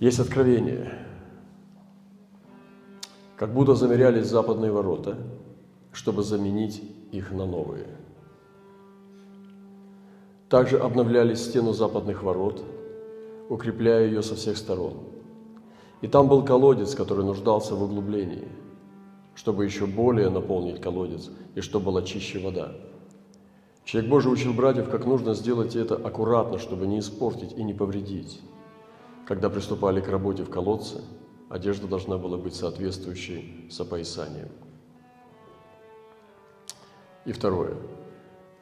Есть откровение. Как будто замерялись западные ворота, чтобы заменить их на новые. Также обновляли стену западных ворот, укрепляя ее со всех сторон. И там был колодец, который нуждался в углублении, чтобы еще более наполнить колодец и чтобы была чище вода. Человек Божий учил братьев, как нужно сделать это аккуратно, чтобы не испортить и не повредить. Когда приступали к работе в колодце, одежда должна была быть соответствующей с опоясанием. И второе.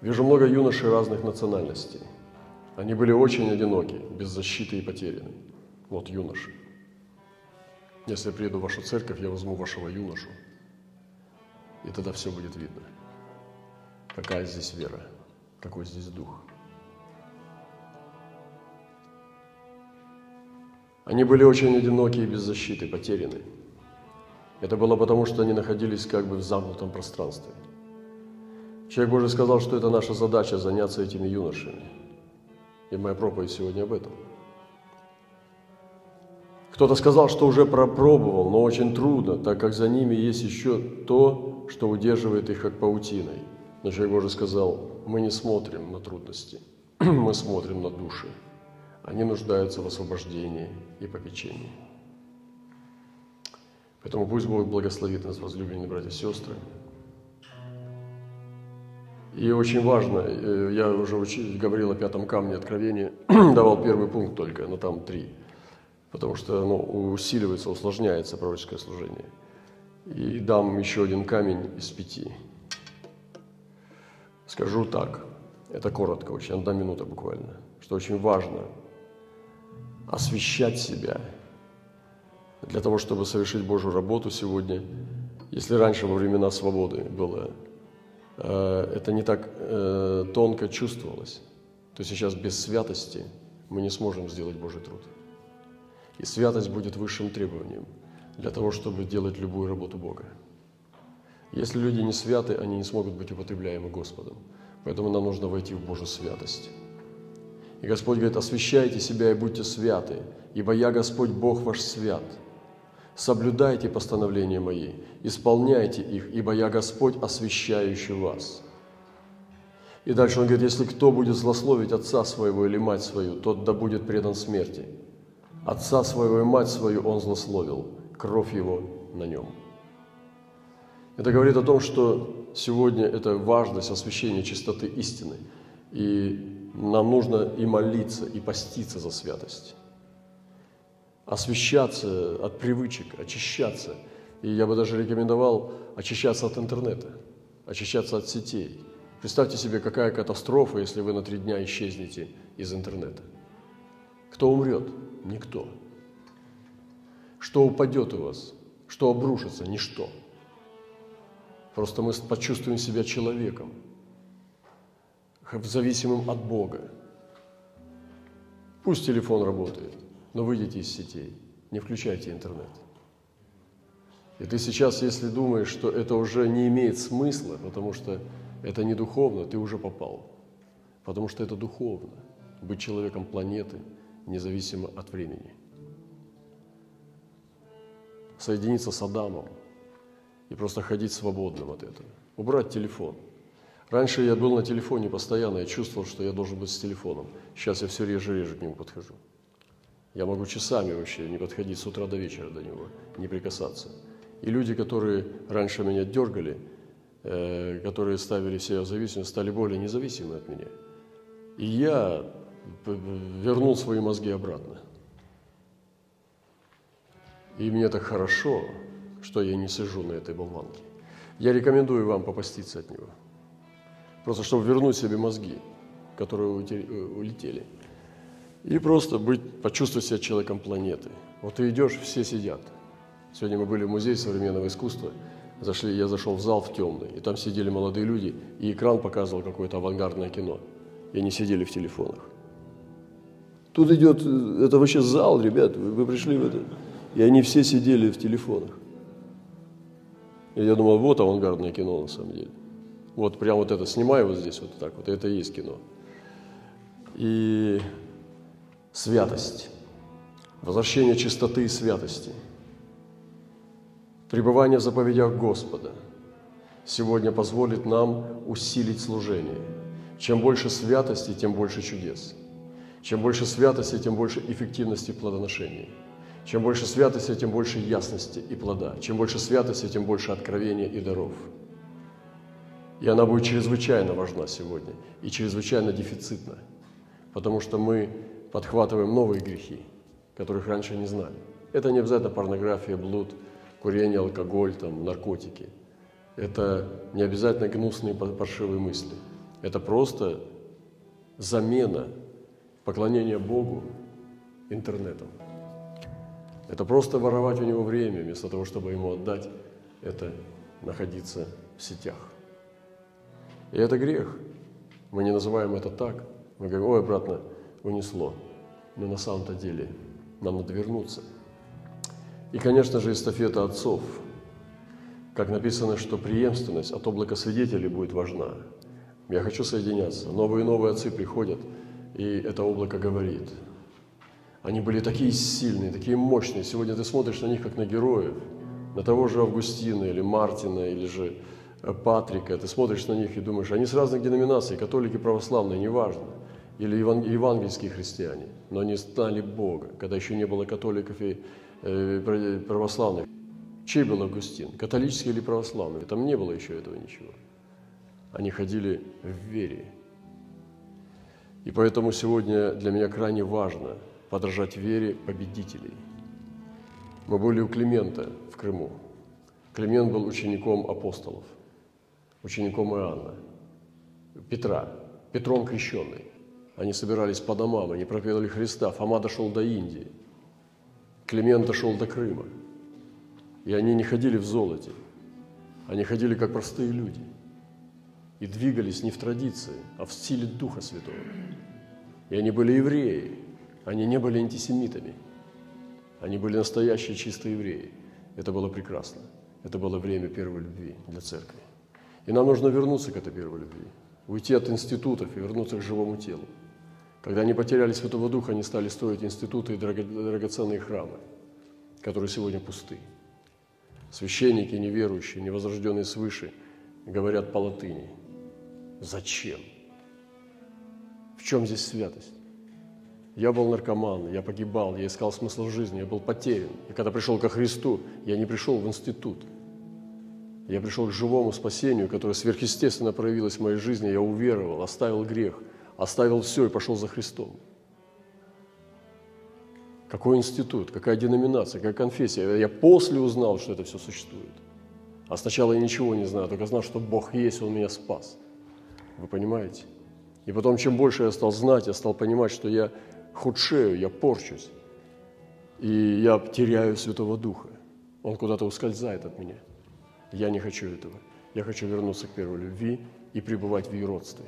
Вижу много юношей разных национальностей. Они были очень одиноки, без защиты и потеряны. Вот юноши. Если я приеду в вашу церковь, я возьму вашего юношу, и тогда все будет видно. Какая здесь вера, какой здесь дух. Они были очень одиноки и без защиты, потеряны. Это было потому, что они находились как бы в замкнутом пространстве – Человек Божий сказал, что это наша задача заняться этими юношами. И моя проповедь сегодня об этом. Кто-то сказал, что уже пропробовал, но очень трудно, так как за ними есть еще то, что удерживает их как паутиной. Но человек Божий сказал, мы не смотрим на трудности, мы смотрим на души. Они нуждаются в освобождении и попечении. Поэтому пусть Бог благословит нас, возлюбленные братья и сестры. И очень важно, э, я уже говорил о пятом камне откровения, давал первый пункт только, но там три, потому что оно усиливается, усложняется пророческое служение. И дам еще один камень из пяти. Скажу так, это коротко очень, одна минута буквально, что очень важно освещать себя для того, чтобы совершить Божью работу сегодня. Если раньше во времена свободы было Э, это не так э, тонко чувствовалось, то сейчас без святости мы не сможем сделать Божий труд. И святость будет высшим требованием для того, чтобы делать любую работу Бога. Если люди не святы, они не смогут быть употребляемы Господом. Поэтому нам нужно войти в Божью святость. И Господь говорит, освящайте себя и будьте святы, ибо я Господь Бог ваш свят – соблюдайте постановления мои, исполняйте их, ибо я Господь, освящающий вас». И дальше он говорит, если кто будет злословить отца своего или мать свою, тот да будет предан смерти. Отца своего и мать свою он злословил, кровь его на нем. Это говорит о том, что сегодня это важность освящения чистоты истины. И нам нужно и молиться, и поститься за святость освещаться от привычек, очищаться. И я бы даже рекомендовал очищаться от интернета, очищаться от сетей. Представьте себе, какая катастрофа, если вы на три дня исчезнете из интернета. Кто умрет? Никто. Что упадет у вас? Что обрушится? Ничто. Просто мы почувствуем себя человеком, зависимым от Бога. Пусть телефон работает – но выйдите из сетей, не включайте интернет. И ты сейчас, если думаешь, что это уже не имеет смысла, потому что это не духовно, ты уже попал. Потому что это духовно. Быть человеком планеты, независимо от времени. Соединиться с Адамом и просто ходить свободным от этого. Убрать телефон. Раньше я был на телефоне постоянно, я чувствовал, что я должен быть с телефоном. Сейчас я все реже и реже к нему подхожу. Я могу часами вообще не подходить с утра до вечера до него, не прикасаться. И люди, которые раньше меня дергали, э, которые ставили себя в зависимость, стали более независимы от меня. И я вернул свои мозги обратно. И мне так хорошо, что я не сижу на этой болванке. Я рекомендую вам попаститься от него. Просто чтобы вернуть себе мозги, которые улетели. И просто быть, почувствовать себя человеком планеты. Вот ты идешь, все сидят. Сегодня мы были в музее современного искусства. Зашли, я зашел в зал в темный, и там сидели молодые люди, и экран показывал какое-то авангардное кино. И они сидели в телефонах. Тут идет, это вообще зал, ребят, вы, вы пришли в это. И они все сидели в телефонах. И я думал, вот авангардное кино на самом деле. Вот прям вот это снимаю вот здесь вот так вот, это и есть кино. И святость. возвращение чистоты и святости, пребывание в заповедях Господа сегодня позволит нам усилить служение. Чем больше святости, тем больше чудес. Чем больше святости, тем больше эффективности в плодоношении. Чем больше святости, тем больше ясности и плода. Чем больше святости, тем больше откровения и даров. И она будет чрезвычайно важна сегодня и чрезвычайно дефицитна, потому что мы подхватываем новые грехи, которых раньше не знали. Это не обязательно порнография, блуд, курение, алкоголь, там, наркотики. Это не обязательно гнусные паршивые мысли. Это просто замена поклонения Богу интернетом. Это просто воровать у него время, вместо того, чтобы ему отдать это находиться в сетях. И это грех. Мы не называем это так. Мы говорим, ой, обратно унесло. Но на самом-то деле нам надо вернуться. И, конечно же, эстафета отцов. Как написано, что преемственность от облака свидетелей будет важна. Я хочу соединяться. Новые и новые отцы приходят, и это облако говорит – они были такие сильные, такие мощные. Сегодня ты смотришь на них, как на героев, на того же Августина или Мартина, или же Патрика. Ты смотришь на них и думаешь, они с разных деноминаций, католики, православные, неважно, или евангельские христиане, но они знали Бога, когда еще не было католиков и э, православных. Чей был Августин? Католический или православный? Там не было еще этого ничего. Они ходили в вере. И поэтому сегодня для меня крайне важно – подражать вере победителей. Мы были у Климента в Крыму. Климент был учеником апостолов, учеником Иоанна, Петра, Петром крещенный. Они собирались по домам, они проповедовали Христа. Фома дошел до Индии, Климент дошел до Крыма. И они не ходили в золоте, они ходили как простые люди и двигались не в традиции, а в стиле Духа Святого. И они были евреи, они не были антисемитами. Они были настоящие чистые евреи. Это было прекрасно. Это было время первой любви для церкви. И нам нужно вернуться к этой первой любви. Уйти от институтов и вернуться к живому телу. Когда они потеряли Святого Духа, они стали строить институты и драгоценные храмы, которые сегодня пусты. Священники, неверующие, невозрожденные свыше, говорят по латыни. Зачем? В чем здесь святость? Я был наркоман, я погибал, я искал смысл жизни, я был потерян. И когда пришел ко Христу, я не пришел в институт. Я пришел к живому спасению, которое сверхъестественно проявилось в моей жизни. Я уверовал, оставил грех, оставил все и пошел за Христом. Какой институт, какая деноминация, какая конфессия. Я после узнал, что это все существует. А сначала я ничего не знал, только знал, что Бог есть, Он меня спас. Вы понимаете? И потом, чем больше я стал знать, я стал понимать, что я худшею, я порчусь. И я теряю Святого Духа. Он куда-то ускользает от меня. Я не хочу этого. Я хочу вернуться к первой любви и пребывать в ее родстве.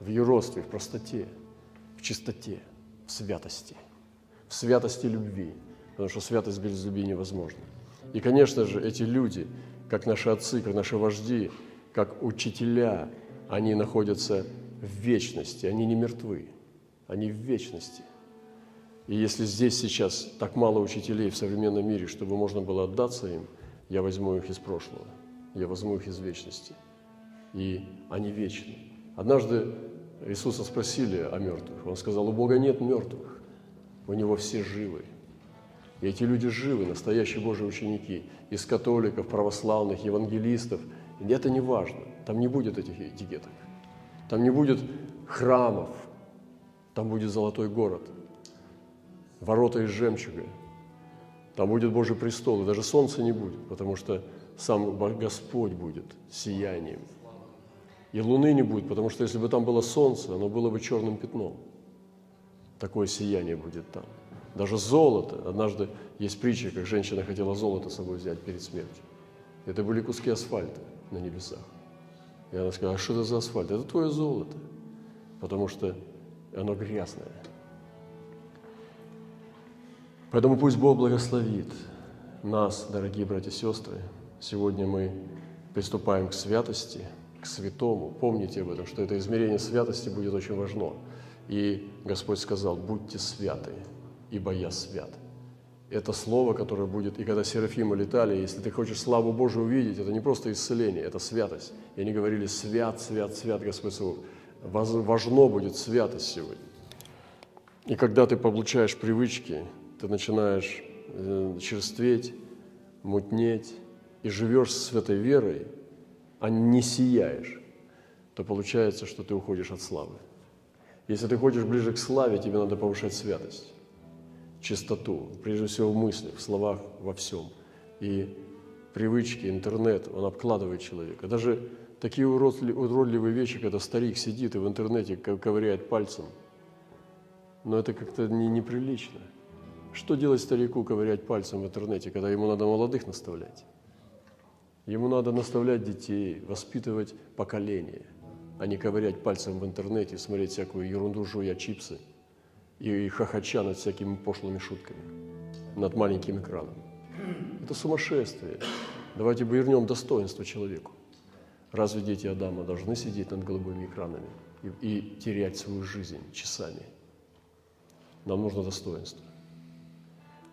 В ее родстве, в простоте, в чистоте, в святости. В святости любви. Потому что святость без любви невозможна. И, конечно же, эти люди, как наши отцы, как наши вожди, как учителя, они находятся в вечности, они не мертвы они в вечности. И если здесь сейчас так мало учителей в современном мире, чтобы можно было отдаться им, я возьму их из прошлого, я возьму их из вечности. И они вечны. Однажды Иисуса спросили о мертвых. Он сказал, у Бога нет мертвых, у Него все живы. И эти люди живы, настоящие Божьи ученики, из католиков, православных, евангелистов. И это не важно. Там не будет этих этикеток. Там не будет храмов, там будет золотой город, ворота из жемчуга. Там будет Божий престол, и даже солнца не будет, потому что сам Господь будет сиянием. И луны не будет, потому что если бы там было солнце, оно было бы черным пятном. Такое сияние будет там. Даже золото. Однажды есть притча, как женщина хотела золото с собой взять перед смертью. Это были куски асфальта на небесах. И она сказала, а что это за асфальт? Это твое золото. Потому что оно грязное. Поэтому пусть Бог благословит нас, дорогие братья и сестры. Сегодня мы приступаем к святости, к святому. Помните об этом, что это измерение святости будет очень важно. И Господь сказал, будьте святы, ибо я свят. Это слово, которое будет, и когда Серафимы летали, если ты хочешь славу Божию увидеть, это не просто исцеление, это святость. И они говорили, свят, свят, свят Господь Савов. Важно будет святость сегодня. И когда ты получаешь привычки, ты начинаешь э, черстветь, мутнеть и живешь с святой верой, а не сияешь, то получается, что ты уходишь от славы. Если ты хочешь ближе к славе, тебе надо повышать святость, чистоту, прежде всего в мыслях, в словах, во всем. И привычки, интернет, он обкладывает человека. Даже такие уродливые вещи, когда старик сидит и в интернете ковыряет пальцем, но это как-то не, неприлично. Что делать старику ковырять пальцем в интернете, когда ему надо молодых наставлять? Ему надо наставлять детей, воспитывать поколение – а не ковырять пальцем в интернете, смотреть всякую ерунду, жуя чипсы и хохоча над всякими пошлыми шутками, над маленьким экраном. Это сумасшествие. Давайте вернем достоинство человеку. Разве дети Адама должны сидеть над голубыми экранами и, и терять свою жизнь часами? Нам нужно достоинство.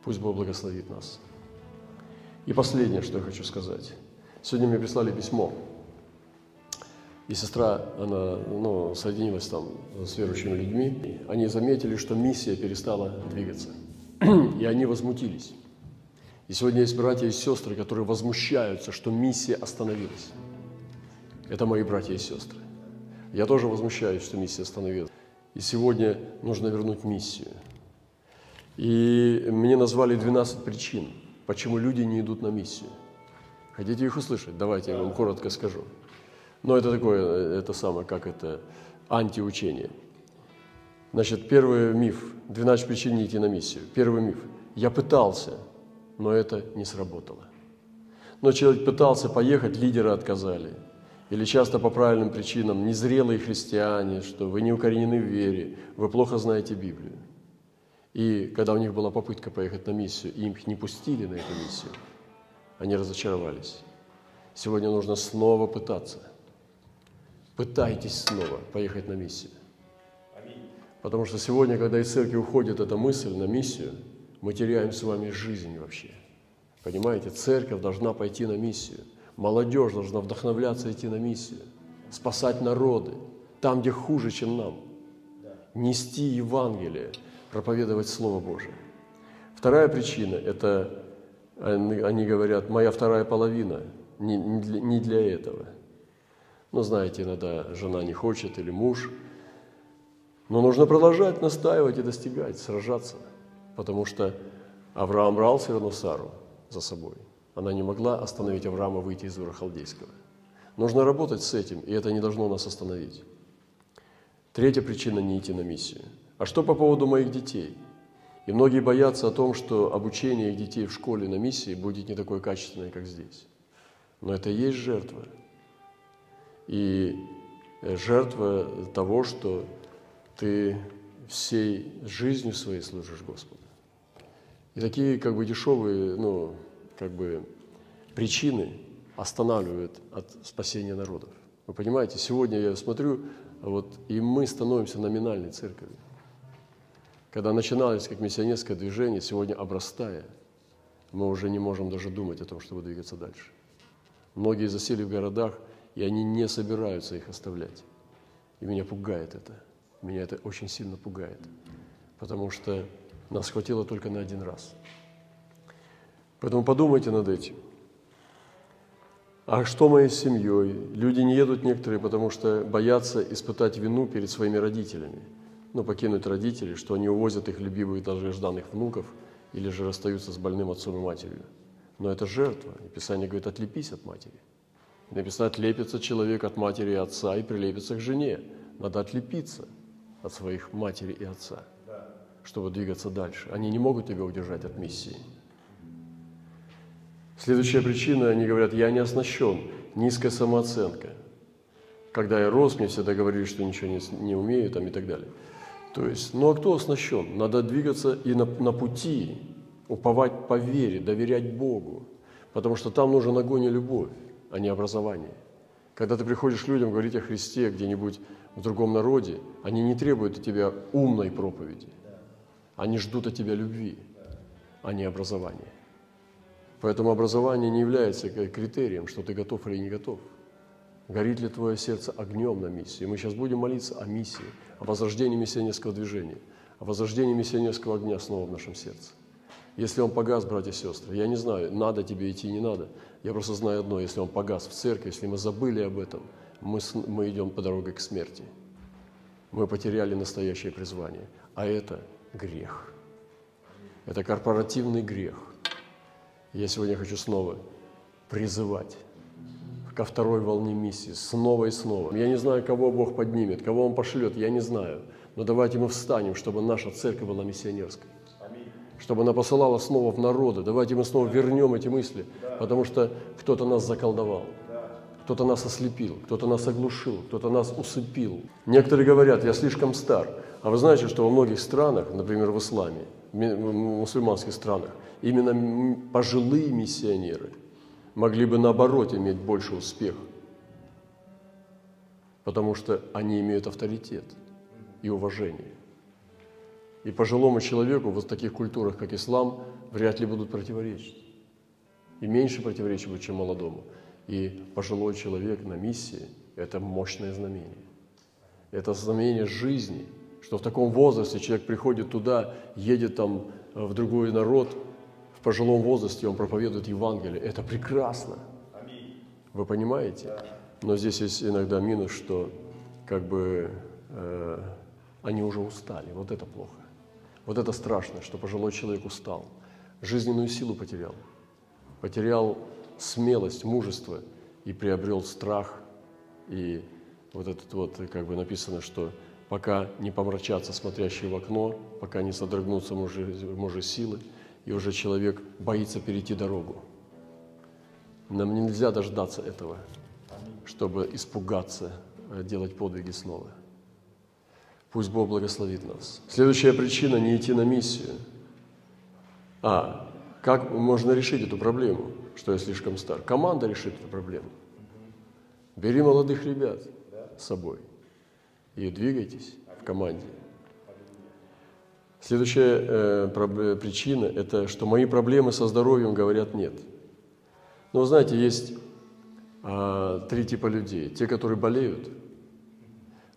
Пусть Бог благословит нас. И последнее, что я хочу сказать. Сегодня мне прислали письмо и сестра, она ну, соединилась там с верующими людьми. Они заметили, что миссия перестала двигаться. И они возмутились. И сегодня есть братья и сестры, которые возмущаются, что миссия остановилась. Это мои братья и сестры. Я тоже возмущаюсь, что миссия остановилась. И сегодня нужно вернуть миссию. И мне назвали 12 причин, почему люди не идут на миссию. Хотите их услышать? Давайте я вам коротко скажу. Но это такое, это самое, как это, антиучение. Значит, первый миф, 12 причин не идти на миссию. Первый миф. Я пытался, но это не сработало. Но человек пытался поехать, лидеры отказали. Или часто по правильным причинам, незрелые христиане, что вы не укоренены в вере, вы плохо знаете Библию. И когда у них была попытка поехать на миссию, и их не пустили на эту миссию, они разочаровались. Сегодня нужно снова пытаться пытайтесь снова поехать на миссию. Потому что сегодня, когда из церкви уходит эта мысль на миссию, мы теряем с вами жизнь вообще. Понимаете, церковь должна пойти на миссию. Молодежь должна вдохновляться идти на миссию. Спасать народы там, где хуже, чем нам. Нести Евангелие, проповедовать Слово Божие. Вторая причина – это, они говорят, моя вторая половина не, не для этого – ну, знаете, иногда жена не хочет или муж. Но нужно продолжать настаивать и достигать, сражаться. Потому что Авраам брал все равно Сару за собой. Она не могла остановить Авраама выйти из Ура Халдейского. Нужно работать с этим, и это не должно нас остановить. Третья причина не идти на миссию. А что по поводу моих детей? И многие боятся о том, что обучение их детей в школе на миссии будет не такое качественное, как здесь. Но это и есть жертва – и э, жертва того, что ты всей жизнью своей служишь Господу. И такие как бы дешевые, ну, как бы причины останавливают от спасения народов. Вы понимаете, сегодня я смотрю, вот, и мы становимся номинальной церковью. Когда начиналось как миссионерское движение, сегодня обрастая, мы уже не можем даже думать о том, чтобы двигаться дальше. Многие засели в городах – и они не собираются их оставлять. И меня пугает это. Меня это очень сильно пугает, потому что нас хватило только на один раз. Поэтому подумайте над этим. А что моей семьей? Люди не едут некоторые, потому что боятся испытать вину перед своими родителями. Ну, покинуть родителей, что они увозят их любимых, даже жданных внуков, или же расстаются с больным отцом и матерью. Но это жертва. И Писание говорит, отлепись от матери – Написано, отлепится человек от матери и отца и прилепится к жене. Надо отлепиться от своих матери и отца, чтобы двигаться дальше. Они не могут тебя удержать от миссии. Следующая причина, они говорят, я не оснащен, низкая самооценка. Когда я рос, мне всегда говорили, что ничего не, не умею там, и так далее. То есть, ну а кто оснащен? Надо двигаться и на, на пути, уповать по вере, доверять Богу, потому что там нужен огонь и любовь а не образование. Когда ты приходишь людям говорить о Христе где-нибудь в другом народе, они не требуют от тебя умной проповеди. Они ждут от тебя любви, а не образования. Поэтому образование не является критерием, что ты готов или не готов. Горит ли твое сердце огнем на миссии? Мы сейчас будем молиться о миссии, о возрождении миссионерского движения, о возрождении миссионерского огня снова в нашем сердце. Если он погас, братья и сестры, я не знаю, надо тебе идти, не надо. Я просто знаю одно, если он погас в церкви, если мы забыли об этом, мы, мы идем по дороге к смерти. Мы потеряли настоящее призвание, а это грех. Это корпоративный грех. Я сегодня хочу снова призывать ко второй волне миссии, снова и снова. Я не знаю, кого Бог поднимет, кого Он пошлет, я не знаю. Но давайте мы встанем, чтобы наша церковь была миссионерской. Чтобы она посылала снова в народы. Давайте мы снова вернем эти мысли, потому что кто-то нас заколдовал. Кто-то нас ослепил, кто-то нас оглушил, кто-то нас усыпил. Некоторые говорят, я слишком стар. А вы знаете, что во многих странах, например, в исламе, в мусульманских странах, именно пожилые миссионеры могли бы наоборот иметь больше успех, потому что они имеют авторитет и уважение. И пожилому человеку в таких культурах, как ислам, вряд ли будут противоречить. И меньше противоречий будет, чем молодому. И пожилой человек на миссии – это мощное знамение. Это знамение жизни, что в таком возрасте человек приходит туда, едет там в другой народ – в пожилом возрасте он проповедует Евангелие. Это прекрасно. Вы понимаете? Но здесь есть иногда минус, что как бы э, они уже устали. Вот это плохо. Вот это страшно, что пожилой человек устал. Жизненную силу потерял. Потерял смелость, мужество и приобрел страх. И вот этот вот, как бы написано, что пока не помрачатся смотрящие в окно, пока не содрогнутся мужи, мужи силы, и уже человек боится перейти дорогу. Нам нельзя дождаться этого, чтобы испугаться, э, делать подвиги снова. Пусть Бог благословит нас. Следующая причина – не идти на миссию. А, как можно решить эту проблему, что я слишком стар? Команда решит эту проблему. Бери молодых ребят с собой и двигайтесь в команде. Следующая э, причина – это что мои проблемы со здоровьем говорят «нет». Но вы знаете, есть э, три типа людей. Те, которые болеют,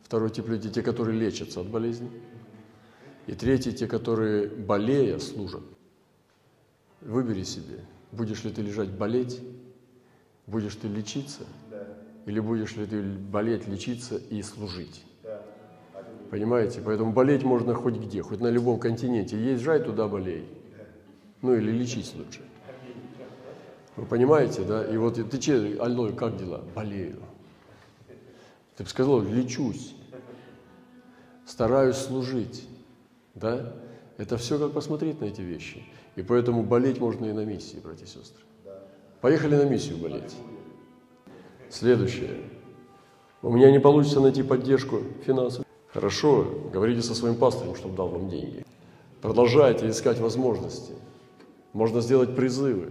второй тип людей – те, которые лечатся от болезни, и третий – те, которые, болея, служат. Выбери себе, будешь ли ты лежать болеть, будешь ты лечиться, или будешь ли ты болеть, лечиться и служить. Понимаете? Поэтому болеть можно хоть где, хоть на любом континенте. Езжай туда, болей. Ну или лечись лучше. Вы понимаете, да? И вот ты че, Альной, как дела? Болею. Ты бы сказал, лечусь. Стараюсь служить. Да? Это все как посмотреть на эти вещи. И поэтому болеть можно и на миссии, братья и сестры. Поехали на миссию болеть. Следующее. У меня не получится найти поддержку финансовую. Хорошо, говорите со своим пастором, чтобы дал вам деньги. Продолжайте искать возможности. Можно сделать призывы.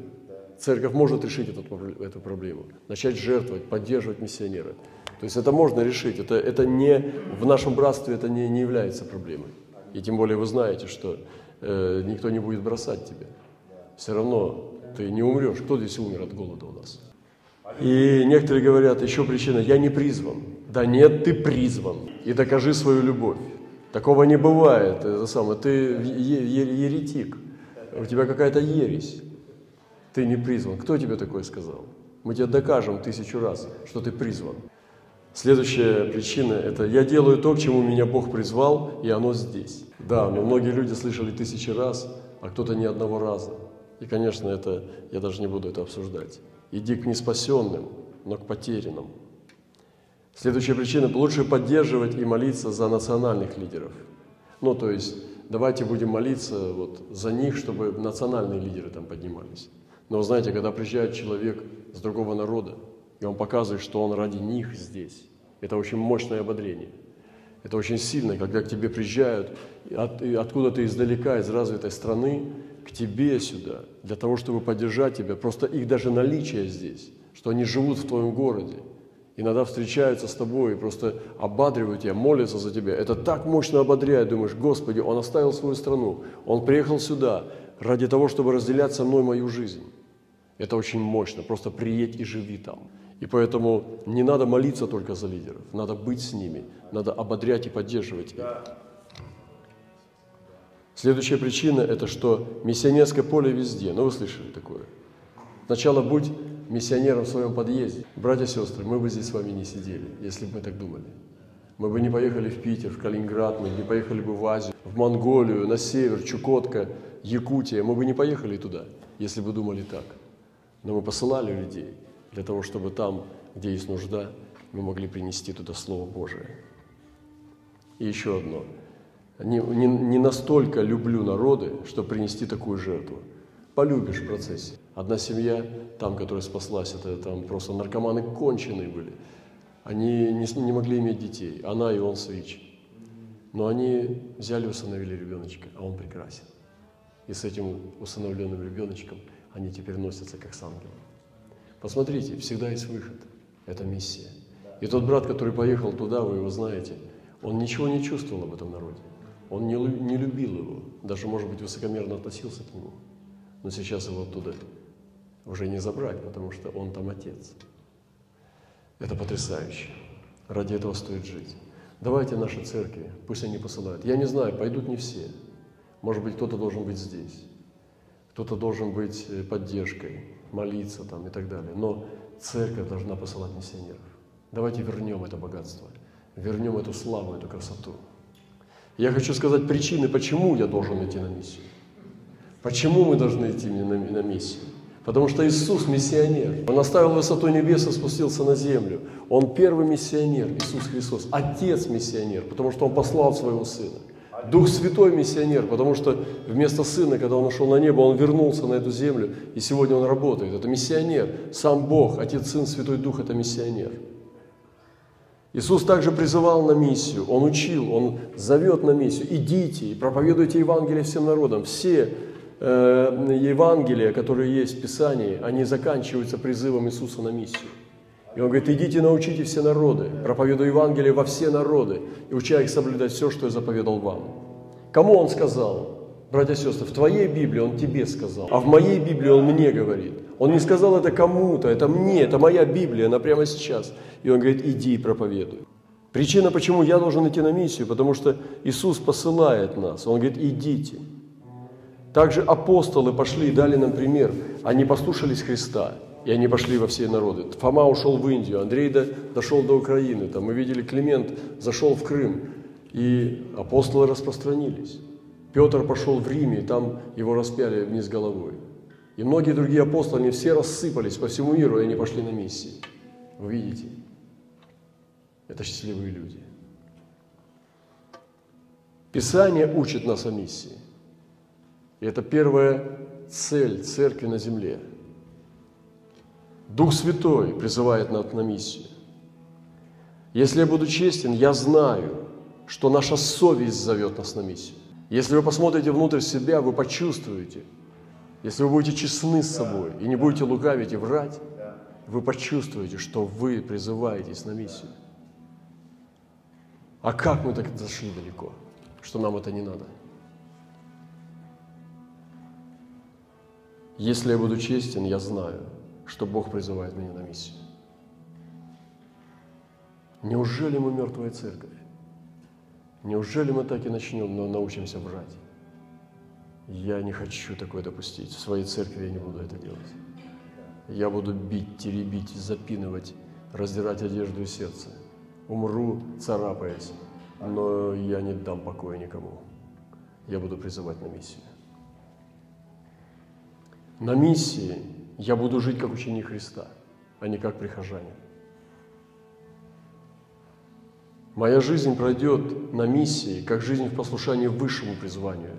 Церковь может решить эту, эту проблему. Начать жертвовать, поддерживать миссионера. То есть это можно решить. Это, это не, в нашем братстве это не, не является проблемой. И тем более вы знаете, что э, никто не будет бросать тебя. Все равно ты не умрешь. Кто здесь умер от голода у нас? И некоторые говорят, еще причина, я не призван. Да нет, ты призван. И докажи свою любовь. Такого не бывает. Это самое, ты еретик. У тебя какая-то ересь. Ты не призван. Кто тебе такое сказал? Мы тебе докажем тысячу раз, что ты призван. Следующая причина – это «я делаю то, к чему меня Бог призвал, и оно здесь». Да, но многие люди слышали тысячи раз, а кто-то ни одного раза. И, конечно, это, я даже не буду это обсуждать. Иди к неспасенным, но к потерянным. Следующая причина – лучше поддерживать и молиться за национальных лидеров. Ну, то есть, давайте будем молиться вот за них, чтобы национальные лидеры там поднимались. Но вы знаете, когда приезжает человек с другого народа, и он показывает, что он ради них здесь, это очень мощное ободрение. Это очень сильно, когда к тебе приезжают от, откуда-то издалека, из развитой страны, к тебе сюда, для того, чтобы поддержать тебя, просто их даже наличие здесь, что они живут в твоем городе, иногда встречаются с тобой и просто ободривают тебя, молятся за тебя. Это так мощно ободряет, думаешь, Господи, Он оставил свою страну, Он приехал сюда ради того, чтобы разделять со мной мою жизнь. Это очень мощно, просто приедь и живи там. И поэтому не надо молиться только за лидеров, надо быть с ними, надо ободрять и поддерживать их. Следующая причина – это что миссионерское поле везде. Ну, вы слышали такое. Сначала будь миссионером в своем подъезде. Братья и сестры, мы бы здесь с вами не сидели, если бы мы так думали. Мы бы не поехали в Питер, в Калининград, мы не поехали бы в Азию, в Монголию, на север, Чукотка, Якутия. Мы бы не поехали туда, если бы думали так. Но мы посылали людей для того, чтобы там, где есть нужда, мы могли принести туда Слово Божие. И еще одно. Не, не, не настолько люблю народы, чтобы принести такую жертву. Полюбишь в процессе. Одна семья, там, которая спаслась, это там просто наркоманы конченые были. Они не, не могли иметь детей, она и он с. Но они взяли и усыновили ребеночка, а он прекрасен. И с этим усыновленным ребеночком они теперь носятся как с ангелом. Посмотрите, всегда есть выход. Это миссия. И тот брат, который поехал туда, вы его знаете, он ничего не чувствовал об этом народе. Он не, не любил его, даже, может быть, высокомерно относился к нему. Но сейчас его оттуда уже не забрать, потому что он там отец. Это потрясающе. Ради этого стоит жить. Давайте наши церкви, пусть они посылают. Я не знаю, пойдут не все. Может быть, кто-то должен быть здесь, кто-то должен быть э, поддержкой, молиться там и так далее. Но церковь должна посылать миссионеров. Давайте вернем это богатство, вернем эту славу, эту красоту. Я хочу сказать причины, почему я должен идти на миссию. Почему мы должны идти на, на миссию? Потому что Иисус миссионер. Он оставил высоту небес и спустился на землю. Он первый миссионер, Иисус Христос. Отец миссионер, потому что Он послал своего Сына. Дух Святой миссионер, потому что вместо Сына, когда Он ушел на небо, Он вернулся на эту землю, и сегодня Он работает. Это миссионер. Сам Бог, Отец, Сын, Святой Дух – это миссионер. Иисус также призывал на миссию, Он учил, Он зовет на миссию. Идите и проповедуйте Евангелие всем народам. Все э, Евангелия, которые есть в Писании, они заканчиваются призывом Иисуса на миссию. И Он говорит, идите научите все народы, проповедуй Евангелие во все народы и уча их соблюдать все, что я заповедал вам. Кому Он сказал? Братья и сестры, в твоей Библии Он тебе сказал, а в моей Библии Он мне говорит. Он не сказал это кому-то, это мне, это моя Библия, она прямо сейчас. И он говорит, иди и проповедуй. Причина, почему я должен идти на миссию, потому что Иисус посылает нас. Он говорит, идите. Также апостолы пошли и дали нам пример. Они послушались Христа, и они пошли во все народы. Фома ушел в Индию, Андрей дошел до Украины. Там мы видели, Климент зашел в Крым, и апостолы распространились. Петр пошел в Риме, и там его распяли вниз головой. И многие другие апостолы, они все рассыпались по всему миру, и они пошли на миссии. Вы видите? Это счастливые люди. Писание учит нас о миссии. И это первая цель церкви на земле. Дух Святой призывает нас на миссию. Если я буду честен, я знаю, что наша совесть зовет нас на миссию. Если вы посмотрите внутрь себя, вы почувствуете, если вы будете честны с собой и не будете лукавить и врать, вы почувствуете, что вы призываетесь на миссию. А как мы так зашли далеко, что нам это не надо? Если я буду честен, я знаю, что Бог призывает меня на миссию. Неужели мы мертвая церковь? Неужели мы так и начнем, но научимся врать? Я не хочу такое допустить. В своей церкви я не буду это делать. Я буду бить, теребить, запинывать, раздирать одежду и сердце. Умру, царапаясь, но я не дам покоя никому. Я буду призывать на миссию. На миссии я буду жить как ученик Христа, а не как прихожанин. Моя жизнь пройдет на миссии, как жизнь в послушании высшему призванию.